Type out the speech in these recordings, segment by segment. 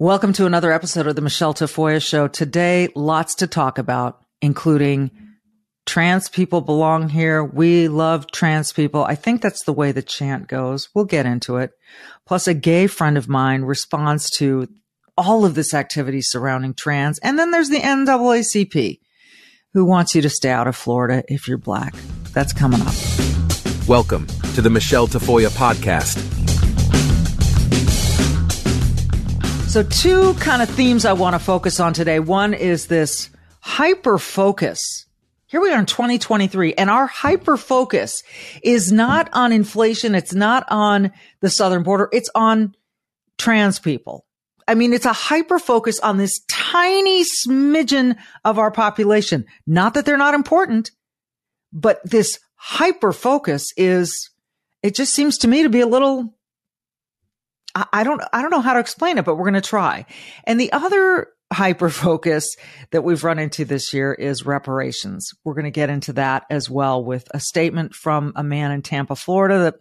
Welcome to another episode of the Michelle Tafoya Show. Today, lots to talk about, including trans people belong here. We love trans people. I think that's the way the chant goes. We'll get into it. Plus, a gay friend of mine responds to all of this activity surrounding trans. And then there's the NAACP who wants you to stay out of Florida if you're black. That's coming up. Welcome to the Michelle Tafoya podcast. So, two kind of themes I want to focus on today. One is this hyper focus here we are in 2023 and our hyper focus is not on inflation. It's not on the southern border. It's on trans people. I mean, it's a hyper focus on this tiny smidgen of our population. Not that they're not important, but this hyper focus is, it just seems to me to be a little, I don't, I don't know how to explain it, but we're going to try. And the other hyper focus that we've run into this year is reparations. We're going to get into that as well with a statement from a man in Tampa, Florida that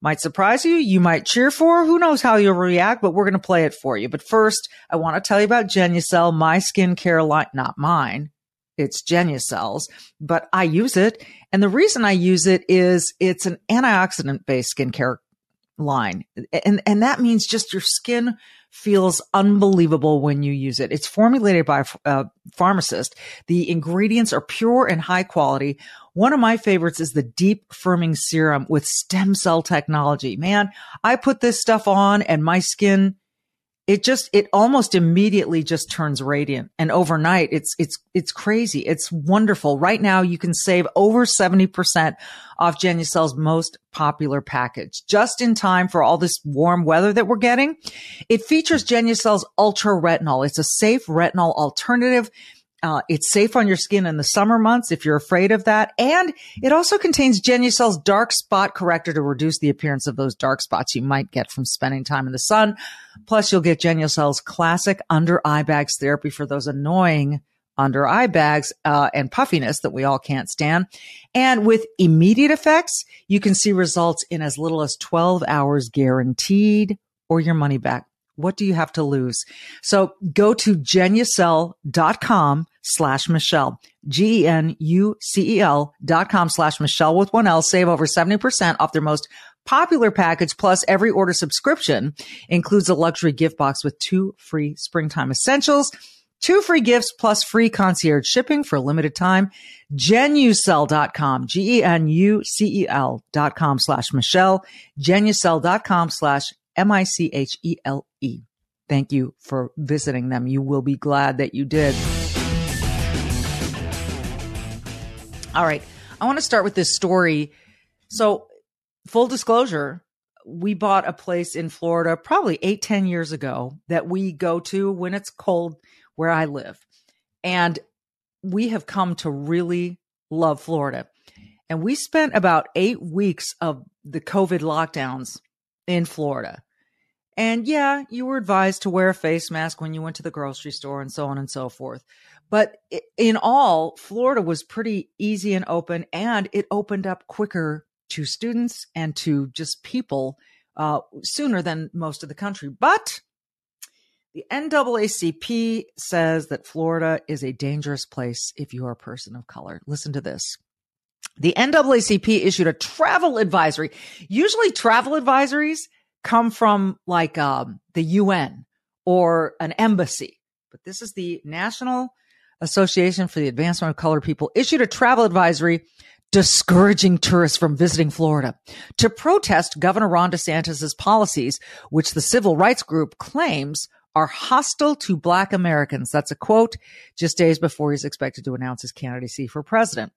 might surprise you. You might cheer for. Who knows how you'll react, but we're going to play it for you. But first, I want to tell you about Genucel, my skincare line, not mine. It's Genucel's, but I use it. And the reason I use it is it's an antioxidant based skincare line. And, and that means just your skin feels unbelievable when you use it. It's formulated by a uh, pharmacist. The ingredients are pure and high quality. One of my favorites is the deep firming serum with stem cell technology. Man, I put this stuff on and my skin it just it almost immediately just turns radiant. And overnight it's it's it's crazy. It's wonderful. Right now you can save over 70% off genucel's most popular package. Just in time for all this warm weather that we're getting. It features genucel's ultra retinol. It's a safe retinol alternative uh, it's safe on your skin in the summer months if you're afraid of that. And it also contains Genucel's dark spot corrector to reduce the appearance of those dark spots you might get from spending time in the sun. Plus, you'll get Genucel's classic under eye bags therapy for those annoying under eye bags uh, and puffiness that we all can't stand. And with immediate effects, you can see results in as little as 12 hours guaranteed or your money back. What do you have to lose? So go to genucel.com slash Michelle, G-E-N-U-C-E-L dot com slash Michelle with one L. Save over 70% off their most popular package. Plus every order subscription includes a luxury gift box with two free springtime essentials. Two free gifts plus free concierge shipping for a limited time. G-E-N-U-C-E-L dot com slash Michelle, Genucel.com slash M I C H E L E. Thank you for visiting them. You will be glad that you did. All right. I want to start with this story. So, full disclosure, we bought a place in Florida probably eight, ten years ago that we go to when it's cold where I live. And we have come to really love Florida. And we spent about eight weeks of the COVID lockdowns in Florida. And yeah, you were advised to wear a face mask when you went to the grocery store and so on and so forth. But in all, Florida was pretty easy and open, and it opened up quicker to students and to just people uh, sooner than most of the country. But the NAACP says that Florida is a dangerous place if you are a person of color. Listen to this. The NAACP issued a travel advisory. Usually, travel advisories come from like um, the UN or an embassy, but this is the National Association for the Advancement of Colored People issued a travel advisory discouraging tourists from visiting Florida to protest Governor Ron DeSantis' policies, which the civil rights group claims are hostile to black Americans. That's a quote just days before he's expected to announce his candidacy for president.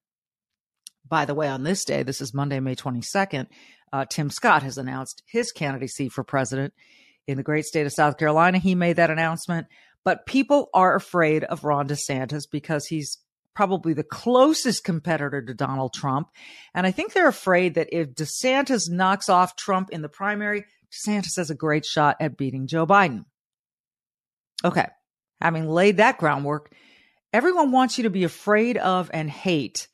By the way, on this day, this is Monday, May 22nd, uh, Tim Scott has announced his candidacy for president. in the great state of South Carolina. He made that announcement. But people are afraid of Ron DeSantis because he's probably the closest competitor to Donald Trump. And I think they're afraid that if DeSantis knocks off Trump in the primary, DeSantis has a great shot at beating Joe Biden. Okay. Having laid that groundwork, everyone wants you to be afraid of and hate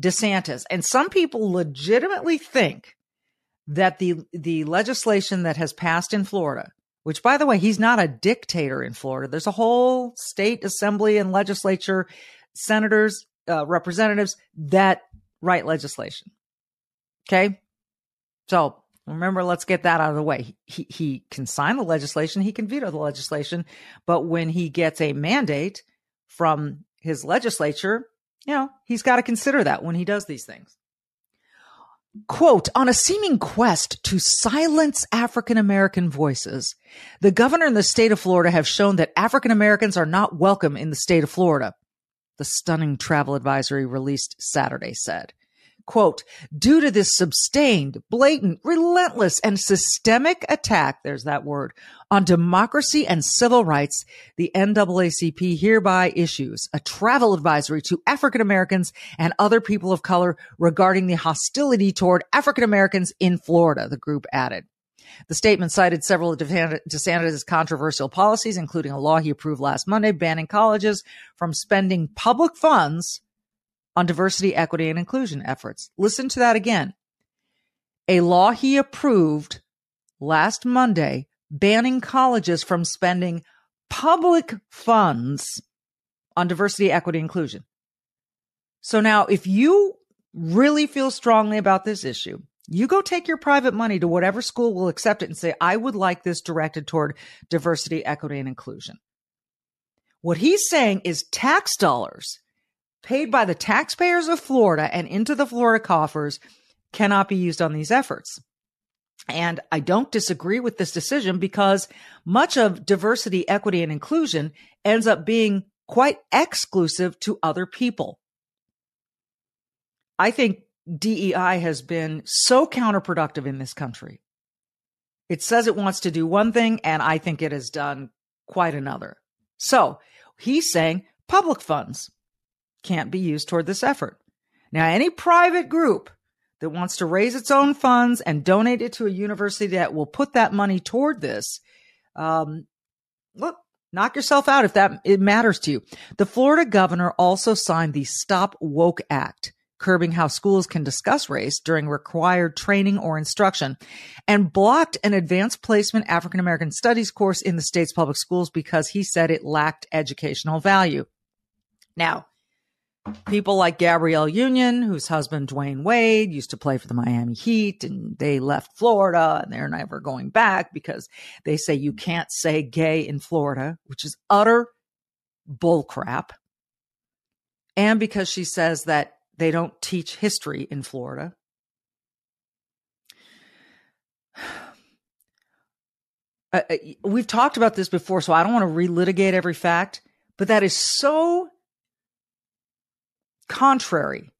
DeSantis. And some people legitimately think that the the legislation that has passed in Florida, which by the way, he's not a dictator in Florida. There's a whole state assembly and legislature, senators, uh, representatives that write legislation. Okay? So, remember let's get that out of the way. He he can sign the legislation, he can veto the legislation, but when he gets a mandate from his legislature, you know, he's got to consider that when he does these things. Quote, on a seeming quest to silence African American voices, the governor and the state of Florida have shown that African Americans are not welcome in the state of Florida. The stunning travel advisory released Saturday said quote, due to this sustained, blatant, relentless, and systemic attack, there's that word, on democracy and civil rights, the NAACP hereby issues a travel advisory to African Americans and other people of color regarding the hostility toward African Americans in Florida, the group added. The statement cited several of DeSantis' controversial policies, including a law he approved last Monday banning colleges from spending public funds on diversity, equity, and inclusion efforts. Listen to that again. A law he approved last Monday banning colleges from spending public funds on diversity, equity, inclusion. So now, if you really feel strongly about this issue, you go take your private money to whatever school will accept it and say, I would like this directed toward diversity, equity, and inclusion. What he's saying is tax dollars paid by the taxpayers of Florida and into the Florida coffers cannot be used on these efforts. And I don't disagree with this decision because much of diversity, equity, and inclusion ends up being quite exclusive to other people. I think DEI has been so counterproductive in this country. It says it wants to do one thing, and I think it has done quite another. So he's saying public funds can't be used toward this effort. Now, any private group that wants to raise its own funds and donate it to a university that will put that money toward this, um, look, knock yourself out if that it matters to you. The Florida governor also signed the Stop Woke Act, curbing how schools can discuss race during required training or instruction, and blocked an advanced placement African American studies course in the state's public schools because he said it lacked educational value. Now, people like Gabrielle Union, whose husband Dwyane Wade used to play for the Miami Heat, and they left Florida and they're never going back because they say you can't say gay in Florida, which is utter bullcrap. And because she says that they don't teach history in Florida. Uh, uh we've talked about this before, so I don't want to relitigate every fact, but that is so contrary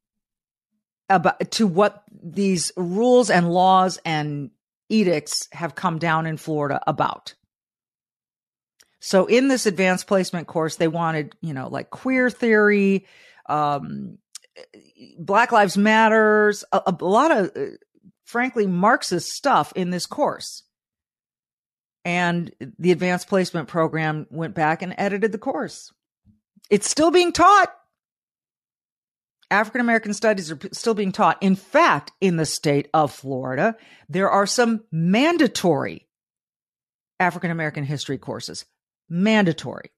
about to what these rules and laws and edicts have come down in Florida about. So in this advanced placement course, they wanted, you know, like queer theory, um, Black Lives Matters, a, a lot of, uh, frankly, Marxist stuff in this course. And the advanced placement program went back and edited the course. It's still being taught. African American studies are still being taught. In fact, in the state of Florida, there are some mandatory African American history courses. Mandatory.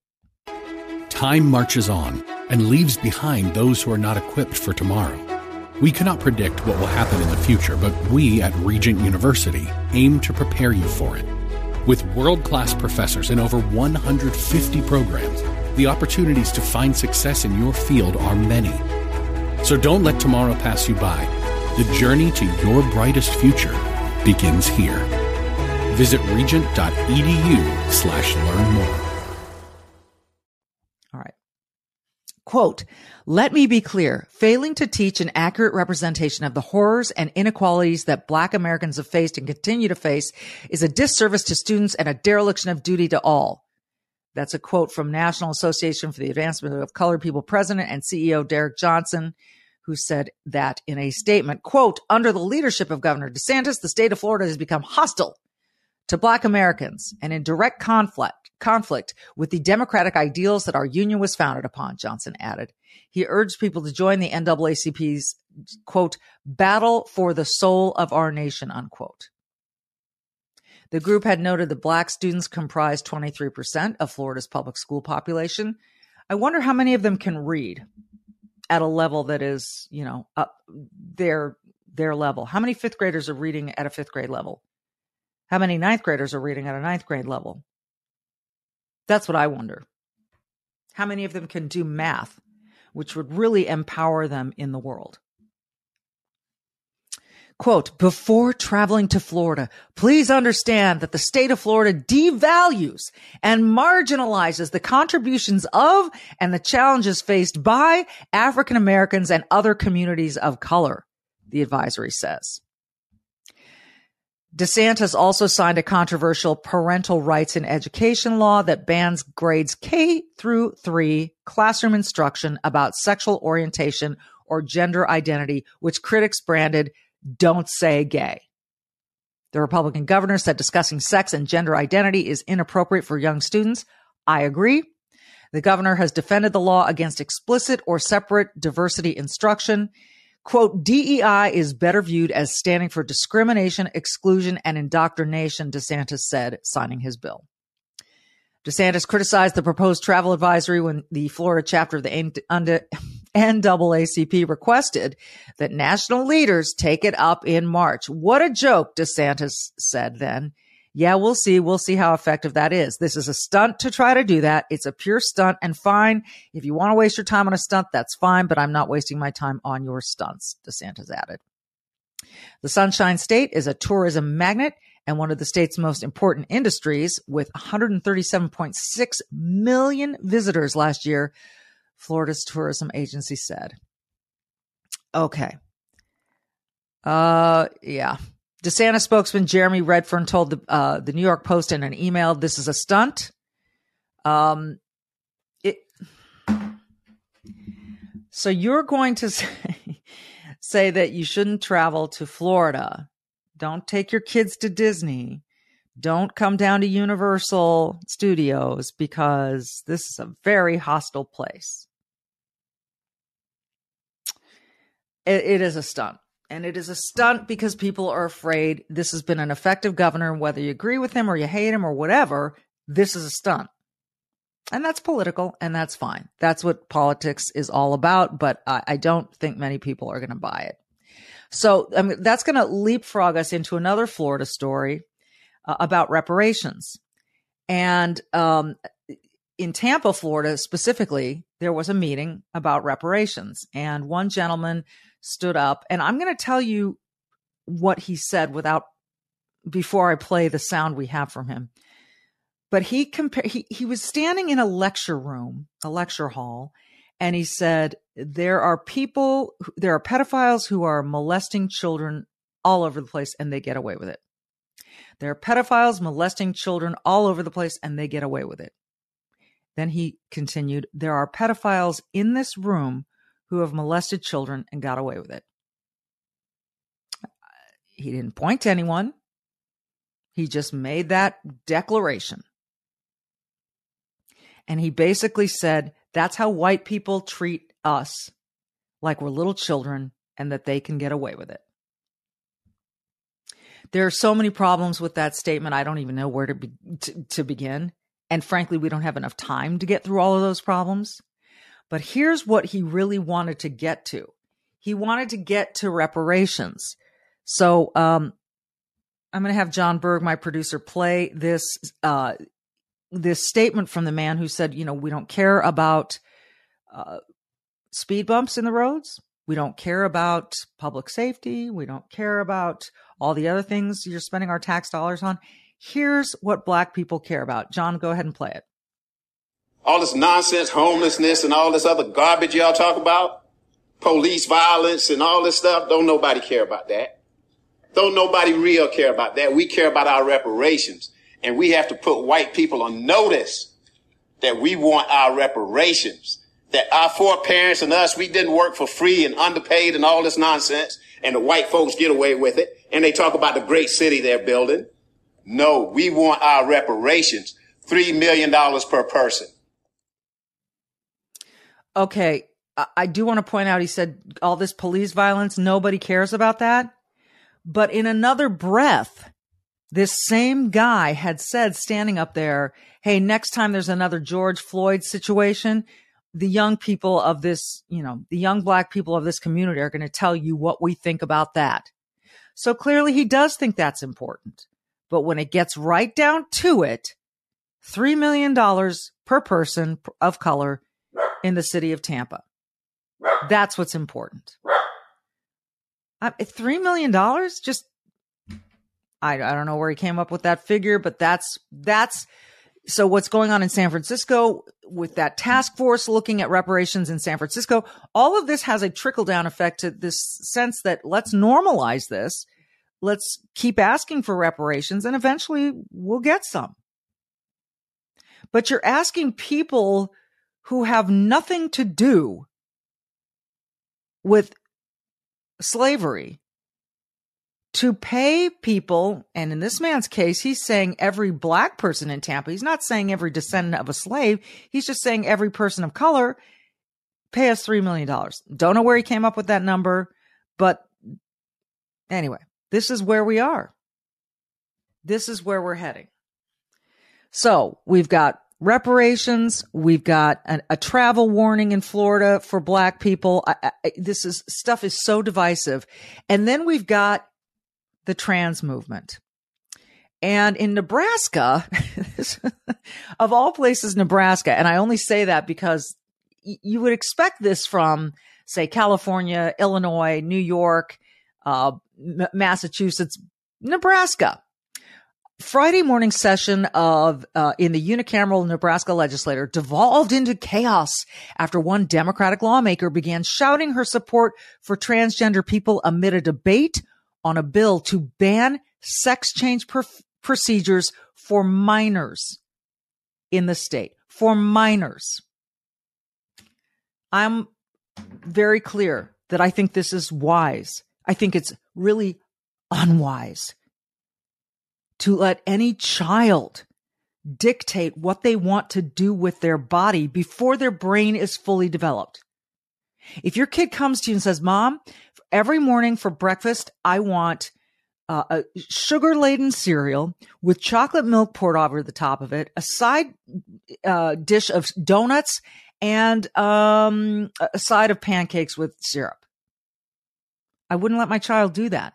Time marches on and leaves behind those who are not equipped for tomorrow. We cannot predict what will happen in the future, but we at Regent University aim to prepare you for it. With world class professors in over 150 programs, the opportunities to find success in your field are many so don't let tomorrow pass you by. The journey to your brightest future begins here. Visit regent.edu slash learn more. All right. Quote, let me be clear. Failing to teach an accurate representation of the horrors and inequalities that black Americans have faced and continue to face is a disservice to students and a dereliction of duty to all. That's a quote from National Association for the Advancement of Colored People president and CEO Derrick Johnson, who said that in a statement, quote, under the leadership of Governor DeSantis, the state of Florida has become hostile to black Americans and in direct conflict conflict with the democratic ideals that our union was founded upon, Johnson added. He urged people to join the NAACP's quote, battle for the soul of our nation, unquote. The group had noted that black students comprise 23% of Florida's public school population. I wonder how many of them can read at a level that is, you know, up their their level. How many fifth graders are reading at a fifth grade level? How many ninth graders are reading at a ninth grade level? That's what I wonder. How many of them can do math, which would really empower them in the world? Quote, before traveling to Florida, please understand that the state of Florida devalues and marginalizes the contributions of and the challenges faced by African Americans and other communities of color, the advisory says. DeSantis also signed a controversial parental rights in education law that bans grades K through 3 classroom instruction about sexual orientation or gender identity, which critics branded don't say gay. The Republican governor said discussing sex and gender identity is inappropriate for young students. I agree. The governor has defended the law against explicit or separate diversity instruction. Quote, DEI is better viewed as standing for discrimination, exclusion, and indoctrination, DeSantis said, signing his bill. DeSantis criticized the proposed travel advisory when the Florida chapter of the NAACP requested that national leaders take it up in March. What a joke, DeSantis said then. Yeah, we'll see. We'll see how effective that is. This is a stunt to try to do that. It's a pure stunt and fine. If you want to waste your time on a stunt, that's fine, but I'm not wasting my time on your stunts, DeSantis added. The Sunshine State is a tourism magnet and one of the state's most important industries with 137.6 million visitors last year, Florida's tourism agency said. Okay. Uh, yeah. DeSantis spokesman Jeremy Redfern told the uh, the New York Post in an email, "This is a stunt." Um, it. So you're going to say, say that you shouldn't travel to Florida. Don't take your kids to Disney. Don't come down to Universal Studios because this is a very hostile place. It, it is a stunt. And it is a stunt because people are afraid this has been an effective governor, whether you agree with him or you hate him or whatever, this is a stunt. And that's political and that's fine. That's what politics is all about. But I, I don't think many people are going to buy it. So I mean, that's going to leapfrog us into another Florida story uh, about reparations. And um, in Tampa, Florida specifically, there was a meeting about reparations. And one gentleman stood up. And I'm going to tell you what he said without before I play the sound we have from him. But he compared he, he was standing in a lecture room, a lecture hall, and he said, There are people there are pedophiles who are molesting children all over the place and they get away with it. There are pedophiles molesting children all over the place and they get away with it. Then he continued, There are pedophiles in this room who have molested children and got away with it. He didn't point to anyone. He just made that declaration. And he basically said, that's how white people treat us like we're little children and that they can get away with it. There are so many problems with that statement. I don't even know where to, be, to, to begin. And frankly, we don't have enough time to get through all of those problems. But here's what he really wanted to get to. He wanted to get to reparations. So um, I'm going to have John Berg, my producer, play this uh, this statement from the man who said, you know, we don't care about uh, speed bumps in the roads. We don't care about public safety. We don't care about all the other things you're spending our tax dollars on. Here's what black people care about. John, go ahead and play it. All this nonsense, homelessness, and all this other garbage y'all talk about, police violence and all this stuff, don't nobody care about that. Don't nobody real care about that. We care about our reparations. And we have to put white people on notice that we want our reparations. That our foreparents and us, we didn't work for free and underpaid and all this nonsense. And the white folks get away with it. And they talk about the great city they're building. No, we want our reparations. $3 million per person. Okay. I do want to point out, he said all this police violence, nobody cares about that. But in another breath, this same guy had said standing up there, Hey, next time there's another George Floyd situation, the young people of this, you know, the young black people of this community are going to tell you what we think about that. So clearly he does think that's important. But when it gets right down to it, $3 million per person of color in the city of Tampa. That's what's important. Uh, $3 million? Just, I, I don't know where he came up with that figure, but that's, that's, so what's going on in San Francisco with that task force looking at reparations in San Francisco, all of this has a trickle down effect to this sense that let's normalize this let's keep asking for reparations and eventually we'll get some. But you're asking people who have nothing to do with slavery to pay people, and in this man's case, he's saying every black person in Tampa. He's not saying every descendant of a slave. He's just saying every person of color pay us $3 million. Don't know where he came up with that number, but anyway, this is where we are. This is where we're heading. So we've got reparations. We've got an, a travel warning in Florida for black people. I, I, this is stuff is so divisive. And then we've got the trans movement. And in Nebraska, of all places, Nebraska, and I only say that because y- you would expect this from, say, California, Illinois, New York, uh, M- Massachusetts, Nebraska. Friday morning session of uh, in the unicameral Nebraska legislature devolved into chaos after one Democratic lawmaker began shouting her support for transgender people amid a debate on a bill to ban sex change pr- procedures for minors in the state. For minors. I'm very clear that I think this is wise. I think it's really unwise to let any child dictate what they want to do with their body before their brain is fully developed. If your kid comes to you and says, Mom, every morning for breakfast, I want uh, a sugar laden cereal with chocolate milk poured over the top of it, a side uh, dish of donuts, and um, a side of pancakes with syrup. I wouldn't let my child do that,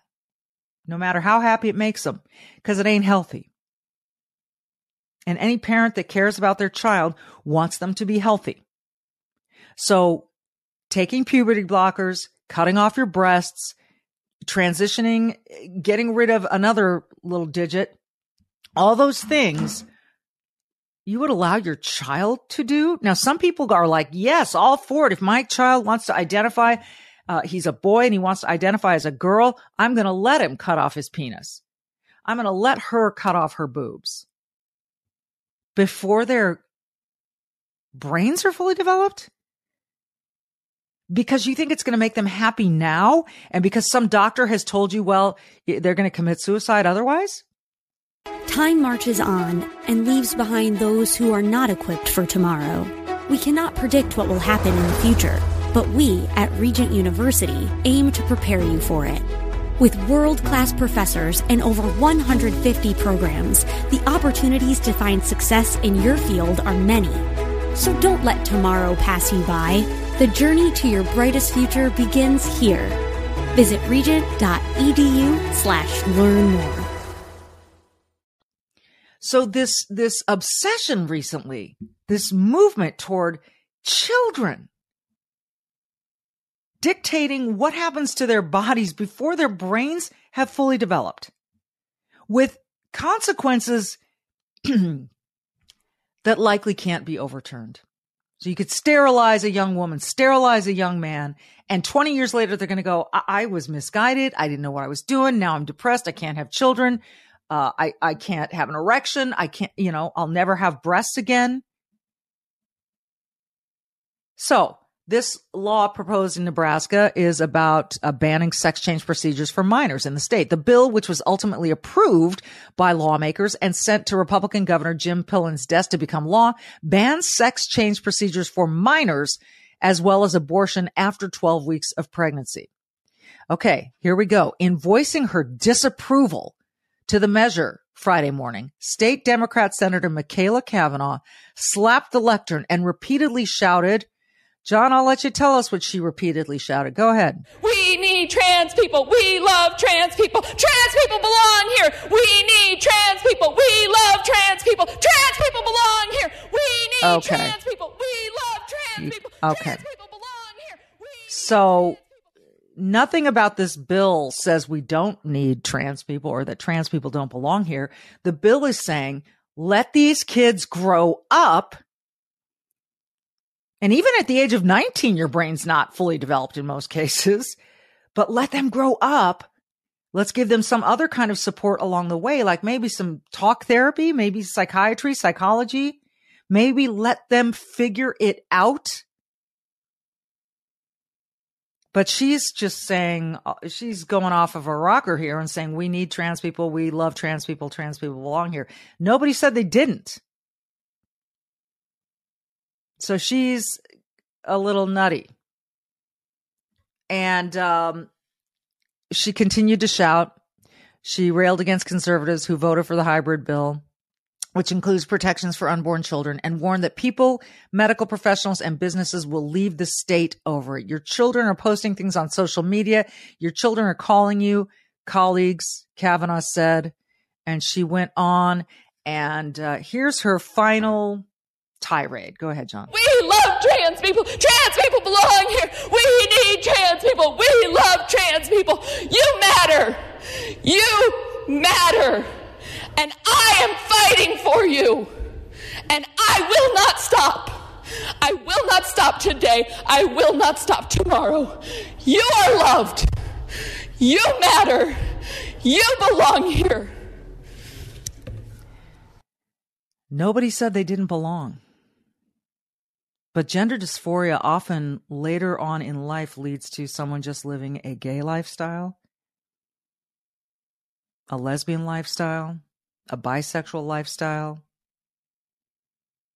no matter how happy it makes them, because it ain't healthy. And any parent that cares about their child wants them to be healthy. So taking puberty blockers, cutting off your breasts, transitioning, getting rid of another little digit, all those things you would allow your child to do. Now, some people are like, yes, all for it. If my child wants to identify uh, he's a boy and he wants to identify as a girl, I'm going to let him cut off his penis. I'm going to let her cut off her boobs before their brains are fully developed? Because you think it's going to make them happy now? And because some doctor has told you, well, they're going to commit suicide otherwise? Time marches on and leaves behind those who are not equipped for tomorrow. We cannot predict what will happen in the future but we at Regent University aim to prepare you for it. With world class professors and over 150 programs, the opportunities to find success in your field are many. So don't let tomorrow pass you by. The journey to your brightest future begins here. Visit regent.edu slash learn more. So this, this obsession recently, this movement toward children dictating what happens to their bodies before their brains have fully developed with consequences that likely can't be overturned. So you could sterilize a young woman, sterilize a young man, and 20 years later, they're going to go, I-, I-, was misguided. I didn't know what I was doing. Now I'm depressed. I can't have children. Uh, I, I can't have an erection. I can't, you know, I'll never have breasts again. So this law proposed in Nebraska is about uh, banning sex change procedures for minors in the state. The bill, which was ultimately approved by lawmakers and sent to Republican Governor Jim Pillen's desk to become law, bans sex change procedures for minors as well as abortion after 12 weeks of pregnancy. Okay, here we go. In voicing her disapproval to the measure Friday morning, state Democrat Senator Machaela Cavanaugh slapped the lectern and repeatedly shouted, John, I'll let you tell us what she repeatedly shouted. Go ahead. We need trans people. We love trans people. Trans people belong here. We need trans people. We love trans people. Trans people belong here. We need okay. trans people. We love trans people. Okay. Trans people belong here. So nothing about this bill says we don't need trans people or that trans people don't belong here. The bill is saying let these kids grow up and even at the age of 19, your brain's not fully developed in most cases, but let them grow up. Let's give them some other kind of support along the way, like maybe some talk therapy, maybe psychiatry, psychology. Maybe let them figure it out. But she's just saying, uh, she's going off of a rocker here and saying, we need trans people. We love trans people. Trans people belong here. Nobody said they didn't. So she's a little nutty. And um, she continued to shout. She railed against conservatives who voted for the hybrid bill, which includes protections for unborn children, and warned that people, medical professionals, and businesses will leave the state over it. Your children are posting things on social media. Your children are calling you colleagues, Cavanaugh said. And she went on. And uh, here's her final tirade. Go ahead, John. We love trans people. Trans people belong here. We need trans people. We love trans people. You matter. You matter. And I am fighting for you. And I will not stop. I will not stop today. I will not stop tomorrow. You are loved. You matter. You belong here. Nobody said they didn't belong. But gender dysphoria often later on in life leads to someone just living a gay lifestyle, a lesbian lifestyle, a bisexual lifestyle,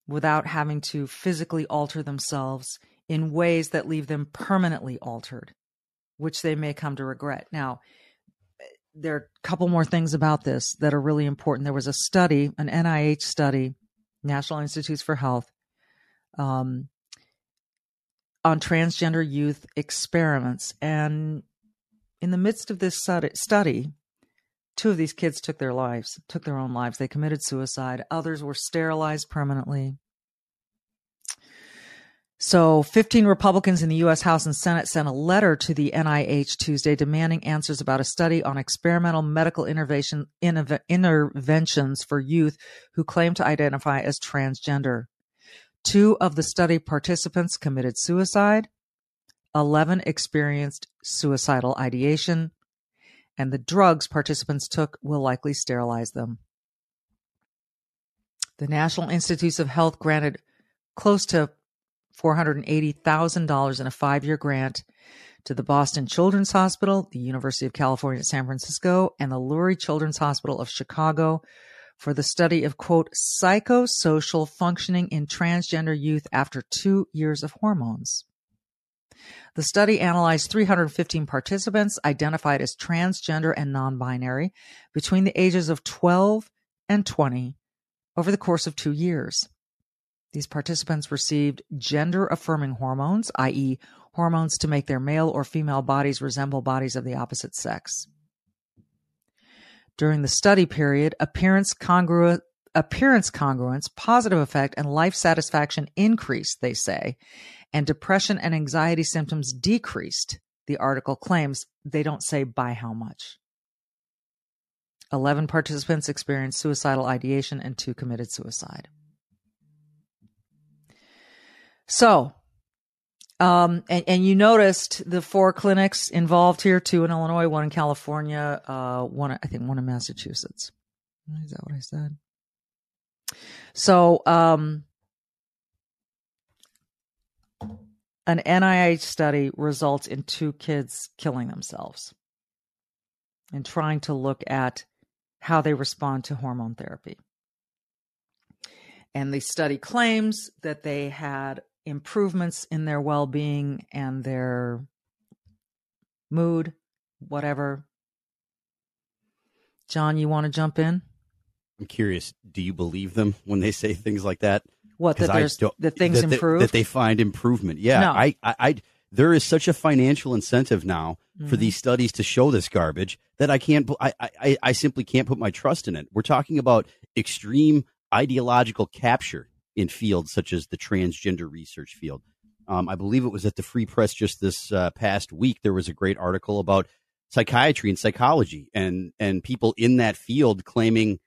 without having to physically alter themselves in ways that leave them permanently altered, which they may come to regret. Now, there are a couple more things about this that are really important. There was a study, an NIH study, National Institutes for Health, um, on transgender youth experiments. And in the midst of this study, two of these kids took their lives, took their own lives. They committed suicide. Others were sterilized permanently. So, 15 Republicans in the U.S. House and Senate sent a letter to the NIH Tuesday demanding answers about a study on experimental medical intervention, interventions for youth who claim to identify as transgender. Two of the study participants committed suicide, 11 experienced suicidal ideation, and the drugs participants took will likely sterilize them. The National Institutes of Health granted close to $480,000 in a five year grant to the Boston Children's Hospital, the University of California, at San Francisco, and the Lurie Children's Hospital of Chicago for the study of quote psychosocial functioning in transgender youth after two years of hormones. The study analyzed 315 participants identified as transgender and non binary between the ages of 12 and 20 over the course of two years. These participants received gender affirming hormones, i.e., hormones to make their male or female bodies resemble bodies of the opposite sex. During the study period, appearance congruent appearance congruence, positive effect, and life satisfaction increased, they say, and depression and anxiety symptoms decreased, the article claims. They don't say by how much. 11 participants experienced suicidal ideation and two committed suicide. So, um, and, and you noticed the four clinics involved here, two in Illinois, one in California, uh, one, I think one in Massachusetts. Is that what I said? So, um, an NIH study results in two kids killing themselves and trying to look at how they respond to hormone therapy. And the study claims that they had improvements in their well being and their mood, whatever. John, you want to jump in? I'm curious. Do you believe them when they say things like that? What that there's that things that improve? They, that they find improvement. Yeah, no. I, I, I, there is such a financial incentive now mm-hmm. for these studies to show this garbage that I can't. I, I, I simply can't put my trust in it. We're talking about extreme ideological capture in fields such as the transgender research field. Um, I believe it was at the Free Press just this uh, past week. There was a great article about psychiatry and psychology, and and people in that field claiming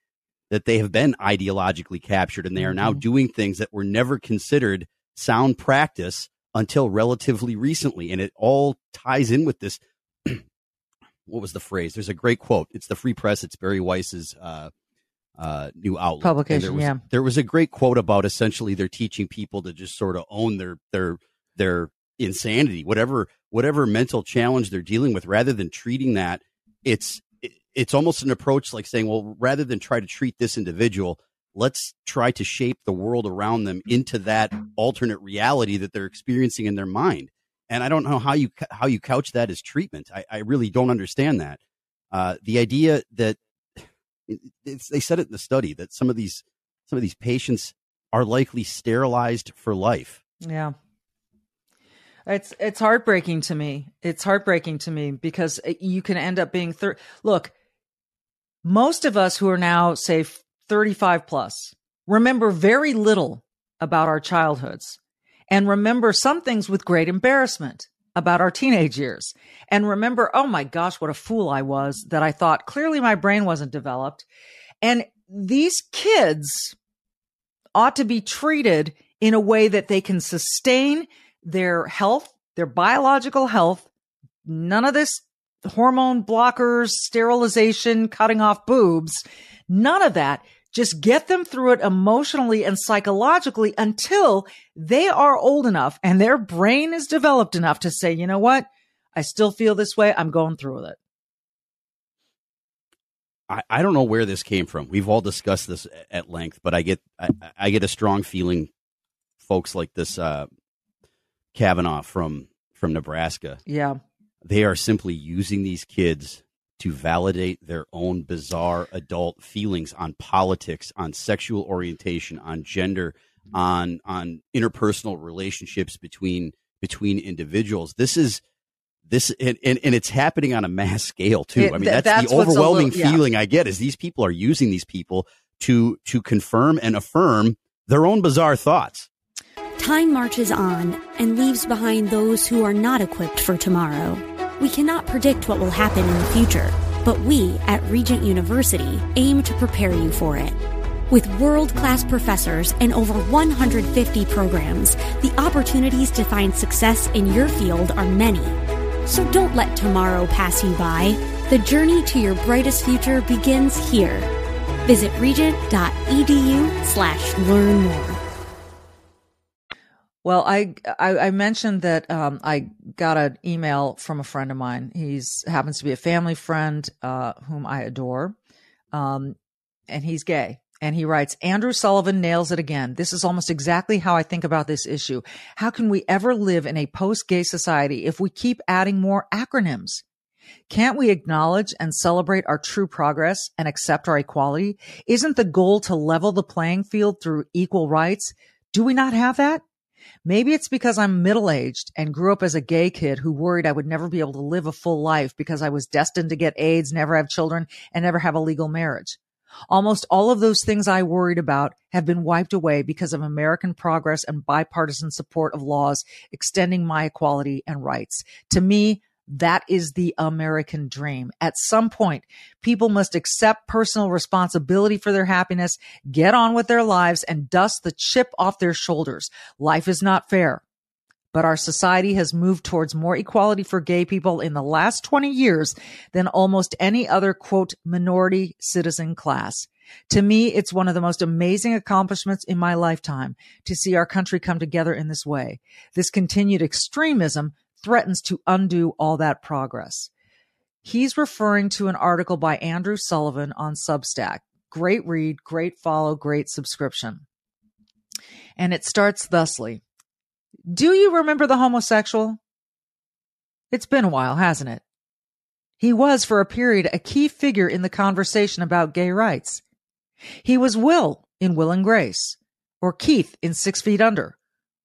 that they have been ideologically captured, and they are now mm-hmm. doing things that were never considered sound practice until relatively recently, and it all ties in with this. what was the phrase? There's a great quote. It's the Free Press. It's Bari Weiss's uh, uh, new outlet publication. There was, yeah, there was a great quote about essentially they're teaching people to just sort of own their their their insanity, whatever whatever mental challenge they're dealing with, rather than treating that. It's it's almost an approach like saying, well, rather than try to treat this individual, let's try to shape the world around them into that alternate reality that they're experiencing in their mind. And I don't know how you how you couch that as treatment. I, I really don't understand that. Uh, the idea that they said it in the study that some of these some of these patients are likely sterilized for life. Yeah. It's it's heartbreaking to me. It's heartbreaking to me because eh, you can end up being thir- look, most of us who are now say 35 plus remember very little about our childhoods and remember some things with great embarrassment about our teenage years and remember, oh my gosh, what a fool I was that I thought clearly my brain wasn't developed. And these kids ought to be treated in a way that they can sustain their health, their biological health. None of this hormone blockers, sterilization, cutting off boobs, none of that. Just get them through it emotionally and psychologically until they are old enough and their brain is developed enough to say, you know what? I still feel this way. I'm going through with it. I, I don't know where this came from. We've all discussed this at length, but I get I, I get a strong feeling folks like this uh, Cavanaugh from from Nebraska. Yeah. They are simply using these kids to validate their own bizarre adult feelings on politics, on sexual orientation, on gender, on on interpersonal relationships between between individuals. This is this and, and, and it's happening on a mass scale too. It, I mean, that's, that's the overwhelming little, yeah. feeling I get is these people are using these people to to confirm and affirm their own bizarre thoughts. Time marches on and leaves behind those who are not equipped for tomorrow. We cannot predict what will happen in the future, but we at Regent University aim to prepare you for it. With world class professors and over 150 programs, the opportunities to find success in your field are many. So don't let tomorrow pass you by. The journey to your brightest future begins here. Visit regent.edu slash learn more. Well, I, I, I mentioned that um, I got an email from a friend of mine. He's happens to be a family friend uh, whom I adore, um, and he's gay. And he writes, Andrew Sullivan nails it again. This is almost exactly how I think about this issue. How can we ever live in a post-gay society if we keep adding more acronyms? Can't we acknowledge and celebrate our true progress and accept our equality? Isn't the goal to level the playing field through equal rights? Do we not have that? Maybe it's because I'm middle aged and grew up as a gay kid who worried I would never be able to live a full life because I was destined to get AIDS, never have children, and never have a legal marriage. Almost all of those things I worried about have been wiped away because of American progress and bipartisan support of laws extending my equality and rights. To me, That is the American dream. At some point, people must accept personal responsibility for their happiness, get on with their lives, and dust the chip off their shoulders. Life is not fair. But our society has moved towards more equality for gay people in the last 20 years than almost any other quote minority citizen class. To me, it's one of the most amazing accomplishments in my lifetime to see our country come together in this way. This continued extremism threatens to undo all that progress. He's referring to an article by Andrew Sullivan on Substack. Great read, great follow, great subscription. And it starts thusly. Do you remember the homosexual? It's been a while, hasn't it? He was, for a period, a key figure in the conversation about gay rights. He was Will in Will and Grace, or Keith in Six Feet Under,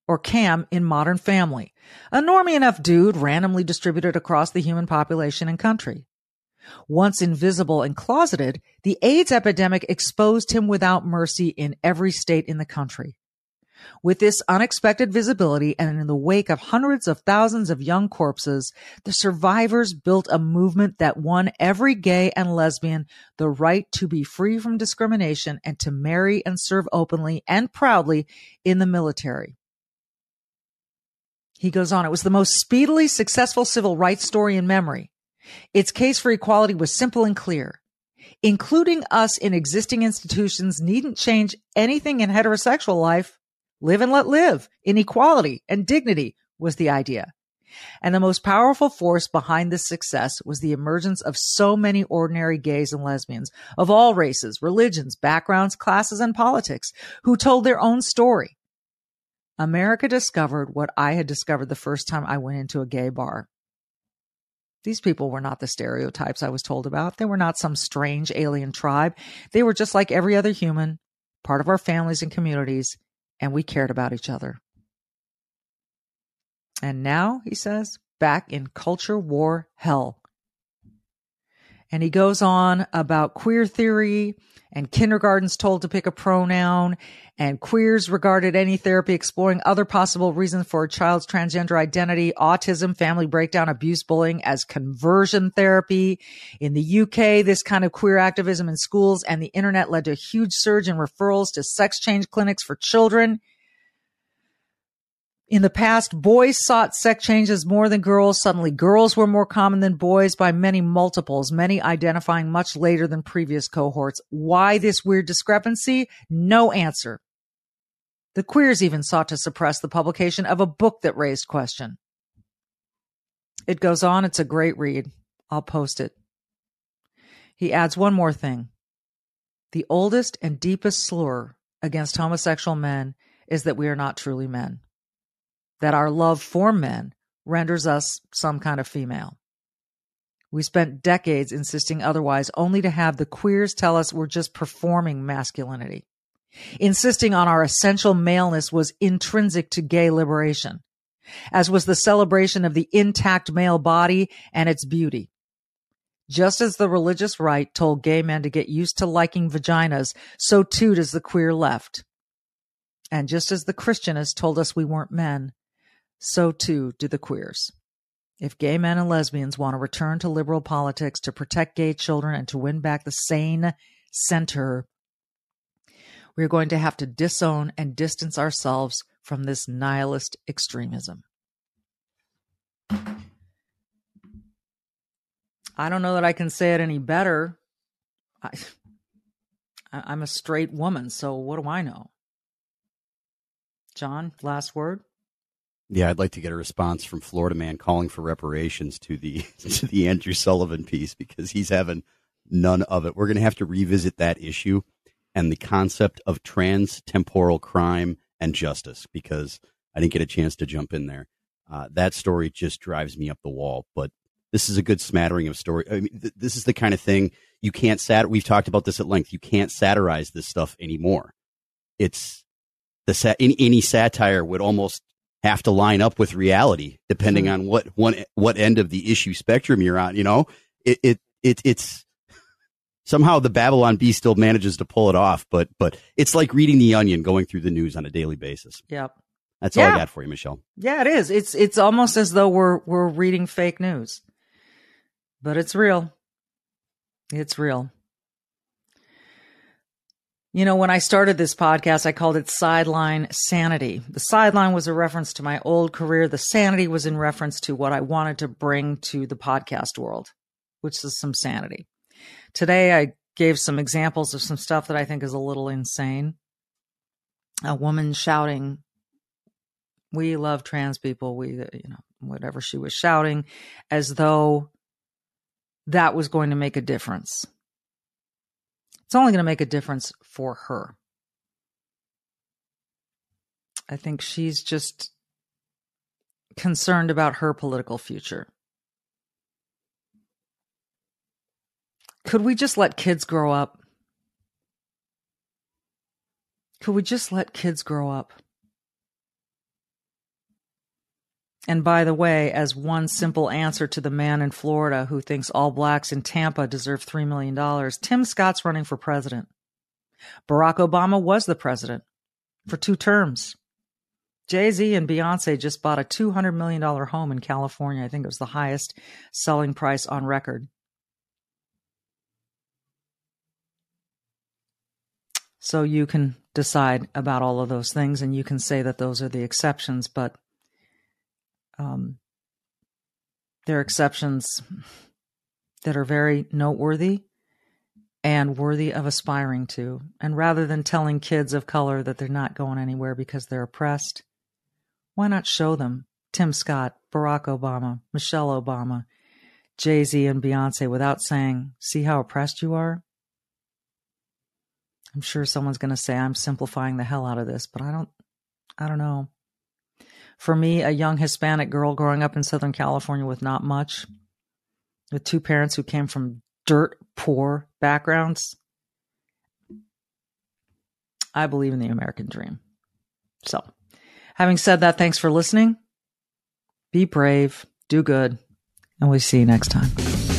or Cam in Modern Family, a normy enough dude randomly distributed across the human population and country. Once invisible and closeted, the AIDS epidemic exposed him without mercy in every state in the country. With this unexpected visibility and in the wake of hundreds of thousands of young corpses, the survivors built a movement that won every gay and lesbian the right to be free from discrimination and to marry and serve openly and proudly in the military. He goes on, it was the most speedily successful civil rights story in memory. Its case for equality was simple and clear. Including us in existing institutions needn't change anything in heterosexual life. Live and let live. Inequality and dignity was the idea. And the most powerful force behind this success was the emergence of so many ordinary gays and lesbians of all races, religions, backgrounds, classes, and politics who told their own story. America discovered what I had discovered the first time I went into a gay bar. These people were not the stereotypes I was told about. They were not some strange alien tribe. They were just like every other human, part of our families and communities, and we cared about each other. And now, he says, back in culture war hell. And he goes on about queer theory and kindergartens told to pick a pronoun and queers regarded any therapy exploring other possible reasons for a child's transgender identity, autism, family breakdown, abuse, bullying as conversion therapy. In the UK, this kind of queer activism in schools and the internet led to a huge surge in referrals to sex change clinics for children. In the past, boys sought sex changes more than girls. Suddenly, girls were more common than boys by many multiples, many identifying much later than previous cohorts. Why this weird discrepancy? No answer. The queers even sought to suppress the publication of a book that raised question. It goes on. It's a great read. I'll post it. He adds one more thing. The oldest and deepest slur against homosexual men is that we are not truly men that our love for men renders us some kind of female. We spent decades insisting otherwise, only to have the queers tell us we're just performing masculinity. Insisting on our essential maleness was intrinsic to gay liberation, as was the celebration of the intact male body and its beauty. Just as the religious right told gay men to get used to liking vaginas, so too does the queer left. And just as the Christian has told us we weren't men, so too do the queers. If gay men and lesbians want to return to liberal politics to protect gay children and to win back the sane center, we're going to have to disown and distance ourselves from this nihilist extremism. I don't know that I can say it any better. I, I'm a straight woman, so what do I know? John, last word? Yeah, I'd like to get a response from Florida man calling for reparations to the to the Andrew Sullivan piece because he's having none of it. We're going to have to revisit that issue and the concept of trans-temporal crime and justice because I didn't get a chance to jump in there. Uh, that story just drives me up the wall. But this is a good smattering of story. I mean, th- this is the kind of thing you can't sat. We've talked about this at length. You can't satirize this stuff anymore. It's the sat- any, any satire would almost have to line up with reality depending mm-hmm. on what one what end of the issue spectrum you're on. You know, it it, it it's somehow the Babylon Bee still manages to pull it off, but but it's like reading the Onion, going through the news on a daily basis. Yep, that's yeah. all I got for you, Michelle. Yeah, it is. It's it's almost as though we're we're reading fake news. but it's real. It's real. You know, when I started this podcast, I called it Sideline Sanity. The sideline was a reference to my old career. The sanity was in reference to what I wanted to bring to the podcast world, which is some sanity. Today, I gave some examples of some stuff that I think is a little insane. A woman shouting, We love trans people. We, uh, you know, whatever she was shouting, as though that was going to make a difference. It's only going to make a difference for her. I think she's just concerned about her political future. Could we just let kids grow up? Could we just let kids grow up? And by the way, as one simple answer to the man in Florida who thinks all blacks in Tampa deserve $3 million, Tim Scott's running for president. Barack Obama was the president for two terms. Jay Z and Beyonce just bought a $200 million home in California. I think it was the highest selling price on record. So you can decide about all of those things and you can say that those are the exceptions, but um, there are exceptions that are very noteworthy and worthy of aspiring to. And rather than telling kids of color that they're not going anywhere because they're oppressed, why not show them Tim Scott, Barack Obama, Michelle Obama, Jay Z, and Beyonce without saying, see how oppressed you are? I'm sure someone's going to say I'm simplifying the hell out of this, but I don't, I don't know for me, a young Hispanic girl growing up in Southern California with not much, with two parents who came from dirt poor backgrounds, I believe in the American dream. So, having said that, thanks for listening. Be brave, do good, and we'll see you next time.